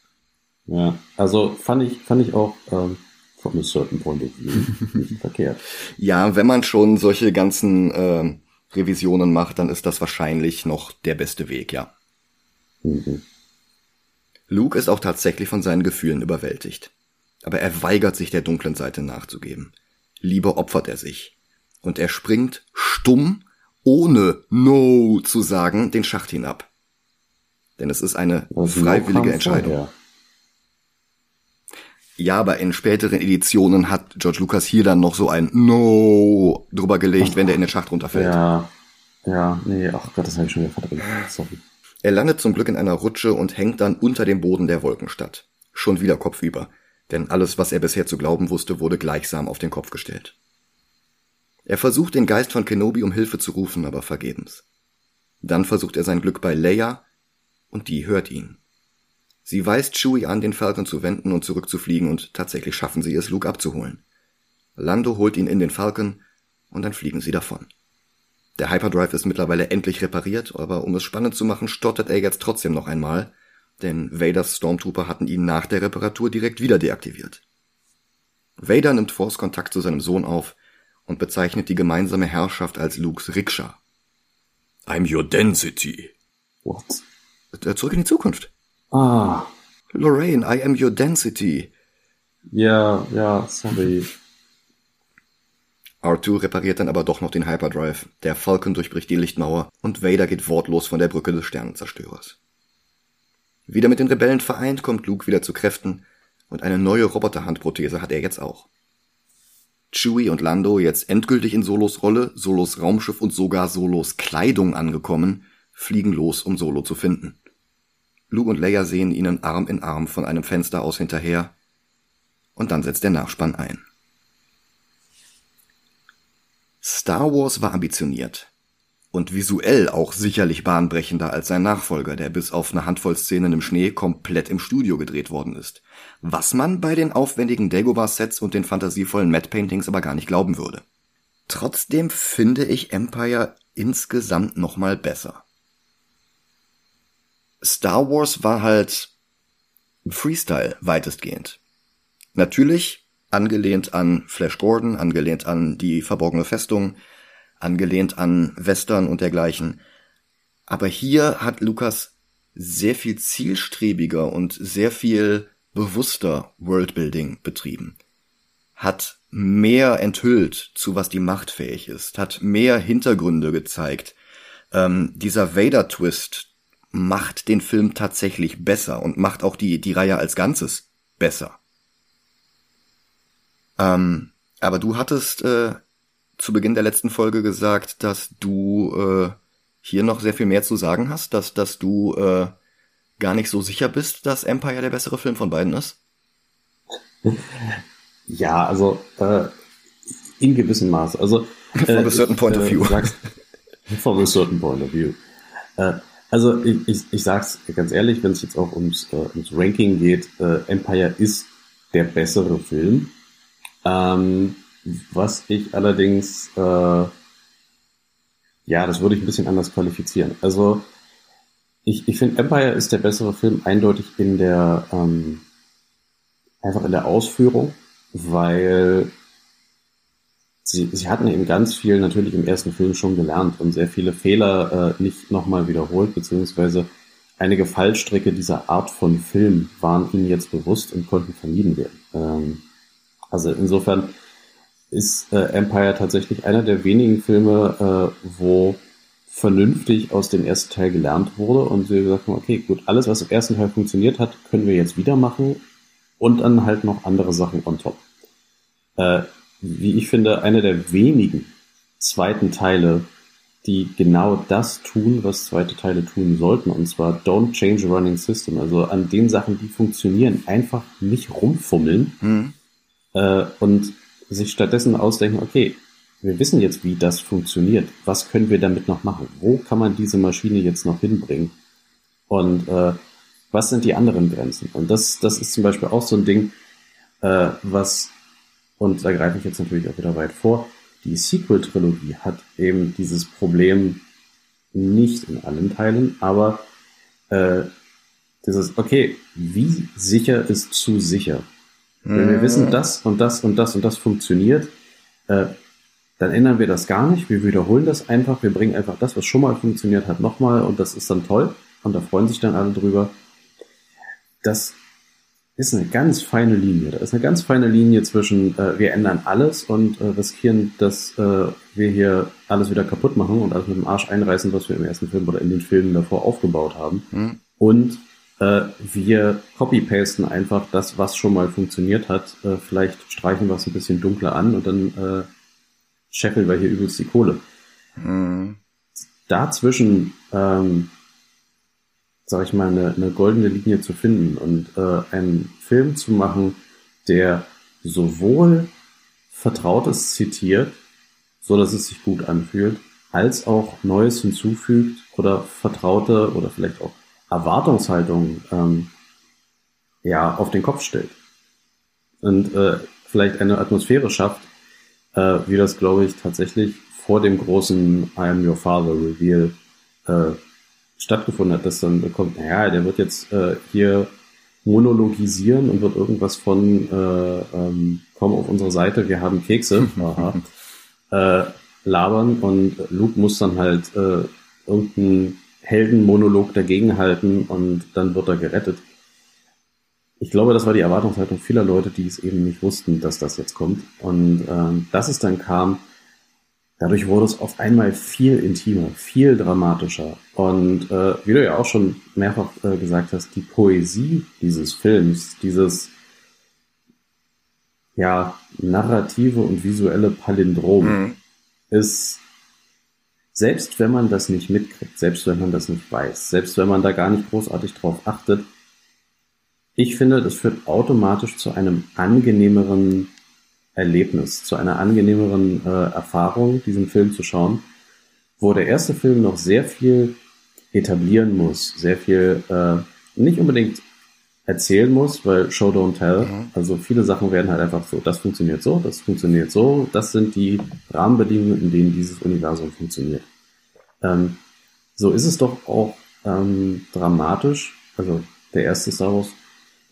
Ja, also fand ich, fand ich auch ähm, von einem certain point of view nicht verkehrt. Ja, wenn man schon solche ganzen äh, Revisionen macht, dann ist das wahrscheinlich noch der beste Weg, ja. Mhm. Luke ist auch tatsächlich von seinen Gefühlen überwältigt. Aber er weigert sich der dunklen Seite nachzugeben. Lieber opfert er sich. Und er springt stumm ohne No zu sagen, den Schacht hinab. Denn es ist eine freiwillige Entscheidung. Vorher. Ja, aber in späteren Editionen hat George Lucas hier dann noch so ein No drüber gelegt, ach, wenn der in den Schacht runterfällt. Ja, ja, nee, ach Gott, das habe ich schon wieder verdrängt. Sorry. Er landet zum Glück in einer Rutsche und hängt dann unter dem Boden der Wolkenstadt. Schon wieder kopfüber. Denn alles, was er bisher zu glauben wusste, wurde gleichsam auf den Kopf gestellt. Er versucht den Geist von Kenobi um Hilfe zu rufen, aber vergebens. Dann versucht er sein Glück bei Leia, und die hört ihn. Sie weist Chewie an, den Falcon zu wenden und zurückzufliegen, und tatsächlich schaffen sie es, Luke abzuholen. Lando holt ihn in den Falcon, und dann fliegen sie davon. Der Hyperdrive ist mittlerweile endlich repariert, aber um es spannend zu machen, stottert er jetzt trotzdem noch einmal, denn Vaders Stormtrooper hatten ihn nach der Reparatur direkt wieder deaktiviert. Vader nimmt Force Kontakt zu seinem Sohn auf, und bezeichnet die gemeinsame Herrschaft als Lukes Rikscha. I'm your density. What? Äh, zurück in die Zukunft. Ah. Lorraine, I am your density. Ja, ja, sorry. R2 repariert dann aber doch noch den Hyperdrive, der Falcon durchbricht die Lichtmauer und Vader geht wortlos von der Brücke des Sternenzerstörers. Wieder mit den Rebellen vereint kommt Luke wieder zu Kräften und eine neue Roboterhandprothese hat er jetzt auch. Chewie und Lando jetzt endgültig in Solos Rolle, Solos Raumschiff und sogar Solos Kleidung angekommen, fliegen los, um Solo zu finden. Luke und Leia sehen ihnen Arm in Arm von einem Fenster aus hinterher, und dann setzt der Nachspann ein. Star Wars war ambitioniert und visuell auch sicherlich bahnbrechender als sein Nachfolger, der bis auf eine Handvoll Szenen im Schnee komplett im Studio gedreht worden ist. Was man bei den aufwendigen Dagobah-Sets und den fantasievollen Matte-Paintings aber gar nicht glauben würde. Trotzdem finde ich Empire insgesamt nochmal besser. Star Wars war halt Freestyle weitestgehend. Natürlich angelehnt an Flash Gordon, angelehnt an die verborgene Festung, angelehnt an Western und dergleichen. Aber hier hat Lukas sehr viel zielstrebiger und sehr viel bewusster Worldbuilding betrieben. Hat mehr enthüllt, zu was die Macht fähig ist, hat mehr Hintergründe gezeigt. Ähm, dieser Vader-Twist macht den Film tatsächlich besser und macht auch die, die Reihe als Ganzes besser. Ähm, aber du hattest äh, zu Beginn der letzten Folge gesagt, dass du äh, hier noch sehr viel mehr zu sagen hast, dass, dass du äh, gar nicht so sicher bist, dass Empire der bessere Film von beiden ist? Ja, also äh, in gewissem Maße. Also äh, from a certain point of view. Sagst, from a certain point of view. Äh, also ich, ich, ich sag's ganz ehrlich, wenn es jetzt auch ums, äh, ums Ranking geht, äh, Empire ist der bessere Film. Ähm, was ich allerdings, äh, ja, das würde ich ein bisschen anders qualifizieren. Also ich, ich finde, Empire ist der bessere Film eindeutig in der, ähm, einfach in der Ausführung, weil sie, sie hatten eben ganz viel natürlich im ersten Film schon gelernt und sehr viele Fehler äh, nicht nochmal wiederholt, beziehungsweise einige Fallstricke dieser Art von Film waren ihnen jetzt bewusst und konnten vermieden werden. Ähm, also insofern ist äh, Empire tatsächlich einer der wenigen Filme, äh, wo vernünftig aus dem ersten Teil gelernt wurde und sie gesagt haben, okay, gut, alles, was im ersten Teil funktioniert hat, können wir jetzt wieder machen und dann halt noch andere Sachen on top. Äh, wie ich finde, einer der wenigen zweiten Teile, die genau das tun, was zweite Teile tun sollten, und zwar don't change a running system, also an den Sachen, die funktionieren, einfach nicht rumfummeln mhm. äh, und sich stattdessen ausdenken, okay, wir wissen jetzt, wie das funktioniert. Was können wir damit noch machen? Wo kann man diese Maschine jetzt noch hinbringen? Und äh, was sind die anderen Grenzen? Und das, das ist zum Beispiel auch so ein Ding, äh, was, und da greife ich jetzt natürlich auch wieder weit vor, die Sequel-Trilogie hat eben dieses Problem nicht in allen Teilen, aber äh, dieses, okay, wie sicher ist zu sicher? Wenn wir wissen, das und das und das und das funktioniert, äh, dann ändern wir das gar nicht. Wir wiederholen das einfach. Wir bringen einfach das, was schon mal funktioniert hat, nochmal und das ist dann toll. Und da freuen sich dann alle drüber. Das ist eine ganz feine Linie. Da ist eine ganz feine Linie zwischen, äh, wir ändern alles und äh, riskieren, dass äh, wir hier alles wieder kaputt machen und alles mit dem Arsch einreißen, was wir im ersten Film oder in den Filmen davor aufgebaut haben. Mhm. Und äh, wir copy-pasten einfach das, was schon mal funktioniert hat. Äh, vielleicht streichen wir es ein bisschen dunkler an und dann äh, scheffeln wir hier übelst die Kohle. Mhm. Dazwischen, ähm, sag ich mal, eine, eine goldene Linie zu finden und äh, einen Film zu machen, der sowohl Vertrautes zitiert, so dass es sich gut anfühlt, als auch Neues hinzufügt oder Vertraute oder vielleicht auch Erwartungshaltung ähm, ja auf den Kopf stellt. Und äh, vielleicht eine Atmosphäre schafft, äh, wie das glaube ich tatsächlich vor dem großen I am your father Reveal äh, stattgefunden hat, dass dann bekommt, naja, der wird jetzt äh, hier monologisieren und wird irgendwas von äh, ähm, komm auf unsere Seite, wir haben Kekse, aha, äh, labern. Und Luke muss dann halt äh, irgendein Heldenmonolog dagegenhalten und dann wird er gerettet. Ich glaube, das war die Erwartungshaltung vieler Leute, die es eben nicht wussten, dass das jetzt kommt. Und ähm, dass es dann kam, dadurch wurde es auf einmal viel intimer, viel dramatischer. Und äh, wie du ja auch schon mehrfach äh, gesagt hast, die Poesie dieses Films, dieses ja, narrative und visuelle Palindrom mhm. ist selbst wenn man das nicht mitkriegt, selbst wenn man das nicht weiß, selbst wenn man da gar nicht großartig drauf achtet, ich finde, das führt automatisch zu einem angenehmeren Erlebnis, zu einer angenehmeren äh, Erfahrung, diesen Film zu schauen, wo der erste Film noch sehr viel etablieren muss, sehr viel äh, nicht unbedingt erzählen muss, weil Show Don't Tell. Mhm. Also viele Sachen werden halt einfach so, das funktioniert so, das funktioniert so, das sind die Rahmenbedingungen, in denen dieses Universum funktioniert. Ähm, so ist es doch auch ähm, dramatisch. Also der erste Star Wars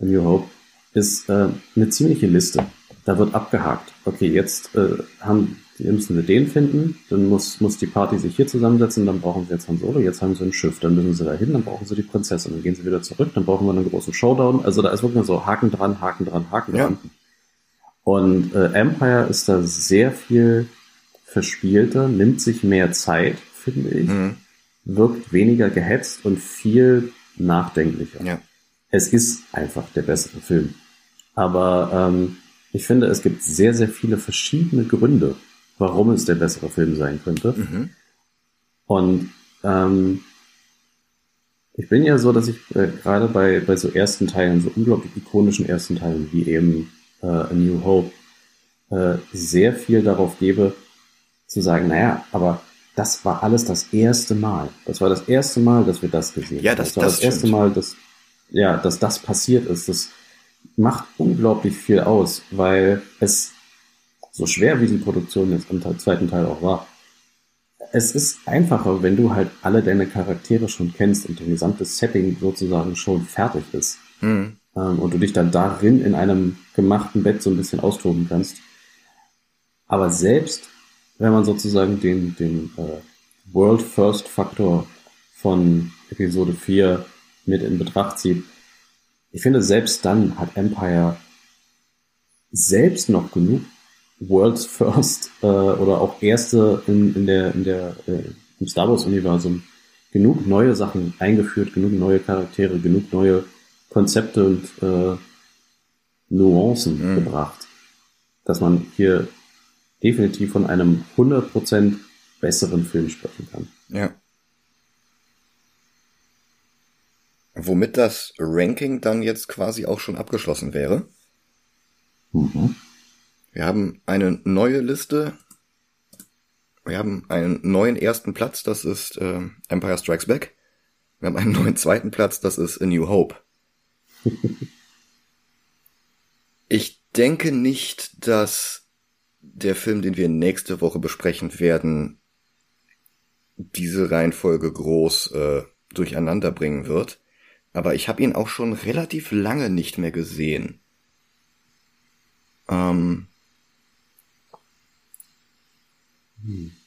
A New Hope ist äh, eine ziemliche Liste. da wird abgehakt. Okay, jetzt äh, haben, müssen wir den finden, dann muss, muss die Party sich hier zusammensetzen, dann brauchen sie jetzt Han Solo, jetzt haben sie ein Schiff, dann müssen sie da hin, dann brauchen sie die Prinzessin, dann gehen sie wieder zurück, dann brauchen wir einen großen Showdown. Also da ist wirklich so Haken dran, Haken dran, Haken Ja. dran. Und äh, Empire ist da sehr viel verspielter, nimmt sich mehr Zeit, finde ich, Mhm. wirkt weniger gehetzt und viel nachdenklicher. Ja. Es ist einfach der bessere Film. Aber ähm, ich finde, es gibt sehr, sehr viele verschiedene Gründe, warum es der bessere Film sein könnte. Mhm. Und ähm, ich bin ja so, dass ich äh, gerade bei, bei so ersten Teilen, so unglaublich ikonischen ersten Teilen, wie eben äh, A New Hope, äh, sehr viel darauf gebe, zu sagen, naja, aber das war alles das erste Mal. Das war das erste Mal, dass wir das gesehen Ja, haben. das- das war das das, erste. Mal, dass, ja, dass das passiert ist. Das macht unglaublich viel aus, weil es so schwer wie die Produktion jetzt im zweiten Teil auch war, es ist einfacher, wenn du halt alle deine Charaktere schon kennst und dein gesamtes Setting sozusagen schon fertig ist. Mhm. Ähm, und du dich dann darin in einem gemachten Bett so ein bisschen austoben kannst. Aber selbst wenn man sozusagen den, den äh, World First Faktor von Episode 4 mit in Betracht zieht, ich finde, selbst dann hat Empire selbst noch genug World's First äh, oder auch erste in, in der, in der, äh, im Star Wars-Universum genug neue Sachen eingeführt, genug neue Charaktere, genug neue Konzepte und äh, Nuancen Mhm. gebracht, dass man hier definitiv von einem 100% besseren Film sprechen kann. Ja. Womit das Ranking dann jetzt quasi auch schon abgeschlossen wäre. Mhm. Wir haben eine neue Liste. Wir haben einen neuen ersten Platz, das ist äh, Empire Strikes Back. Wir haben einen neuen zweiten Platz, das ist A New Hope. ich denke nicht, dass der Film, den wir nächste Woche besprechen werden, diese Reihenfolge groß äh, durcheinander bringen wird. Aber ich habe ihn auch schon relativ lange nicht mehr gesehen. Ähm,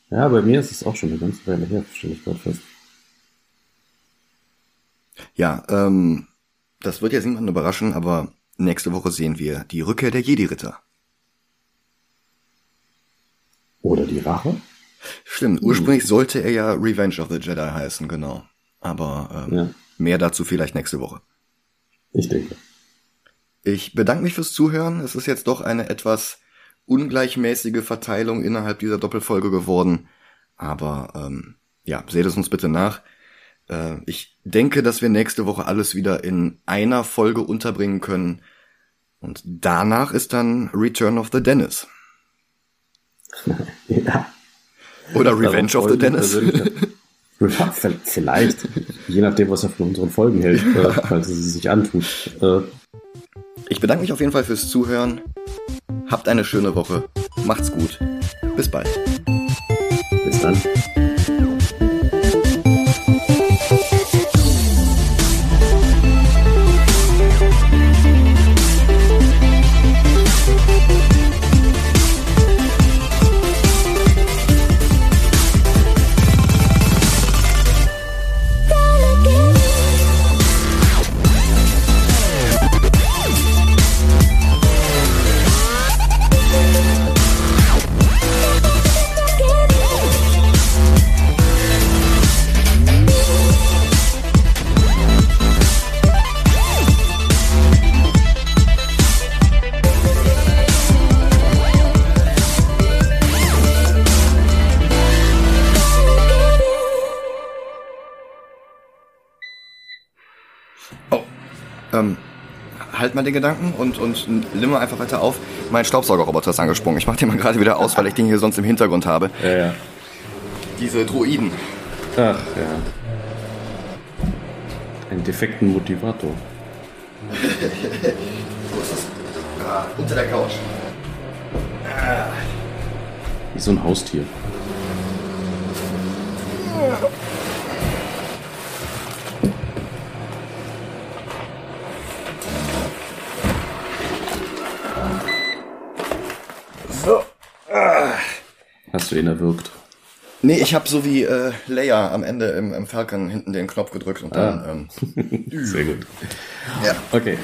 Ja, bei mir ist es auch schon eine ganze Weile her, stelle ich gerade fest. Ja, ähm, das wird jetzt niemanden überraschen, aber nächste Woche sehen wir die Rückkehr der Jedi-Ritter. Oder die Rache? Stimmt, ursprünglich sollte er ja Revenge of the Jedi heißen, genau. Aber ähm, Ja. mehr dazu vielleicht nächste Woche. Ich denke. Ich bedanke mich fürs Zuhören. Es ist jetzt doch eine etwas ungleichmäßige Verteilung innerhalb dieser Doppelfolge geworden. Aber ähm, ja, seht es uns bitte nach. Äh, ich denke, dass wir nächste Woche alles wieder in einer Folge unterbringen können. Und danach ist dann Return of the Dennis. Ja. Oder Revenge of the Dennis. Vielleicht. Je nachdem, was er von unseren Folgen hält, äh, falls es sich antut. Äh, Ich bedanke mich auf jeden Fall fürs Zuhören. Habt eine schöne Woche. Macht's gut. Bis bald. bis dann. Mal den Gedanken und, und limmer einfach weiter auf. Mein Staubsaugerroboter ist angesprungen. Ich mach den mal gerade wieder aus, weil ich den hier sonst im Hintergrund habe. Ja, ja. Diese Droiden. Ach, ja. Einen defekten Motivator. Wo ist das? Ah, unter der Couch. Wie so ein Haustier. Hast ihn erwürgt? Nee, ich habe so wie äh, Leia am Ende im, im Falcon hinten den Knopf gedrückt und dann. Ah. Ähm, Sehr gut. ja. Okay,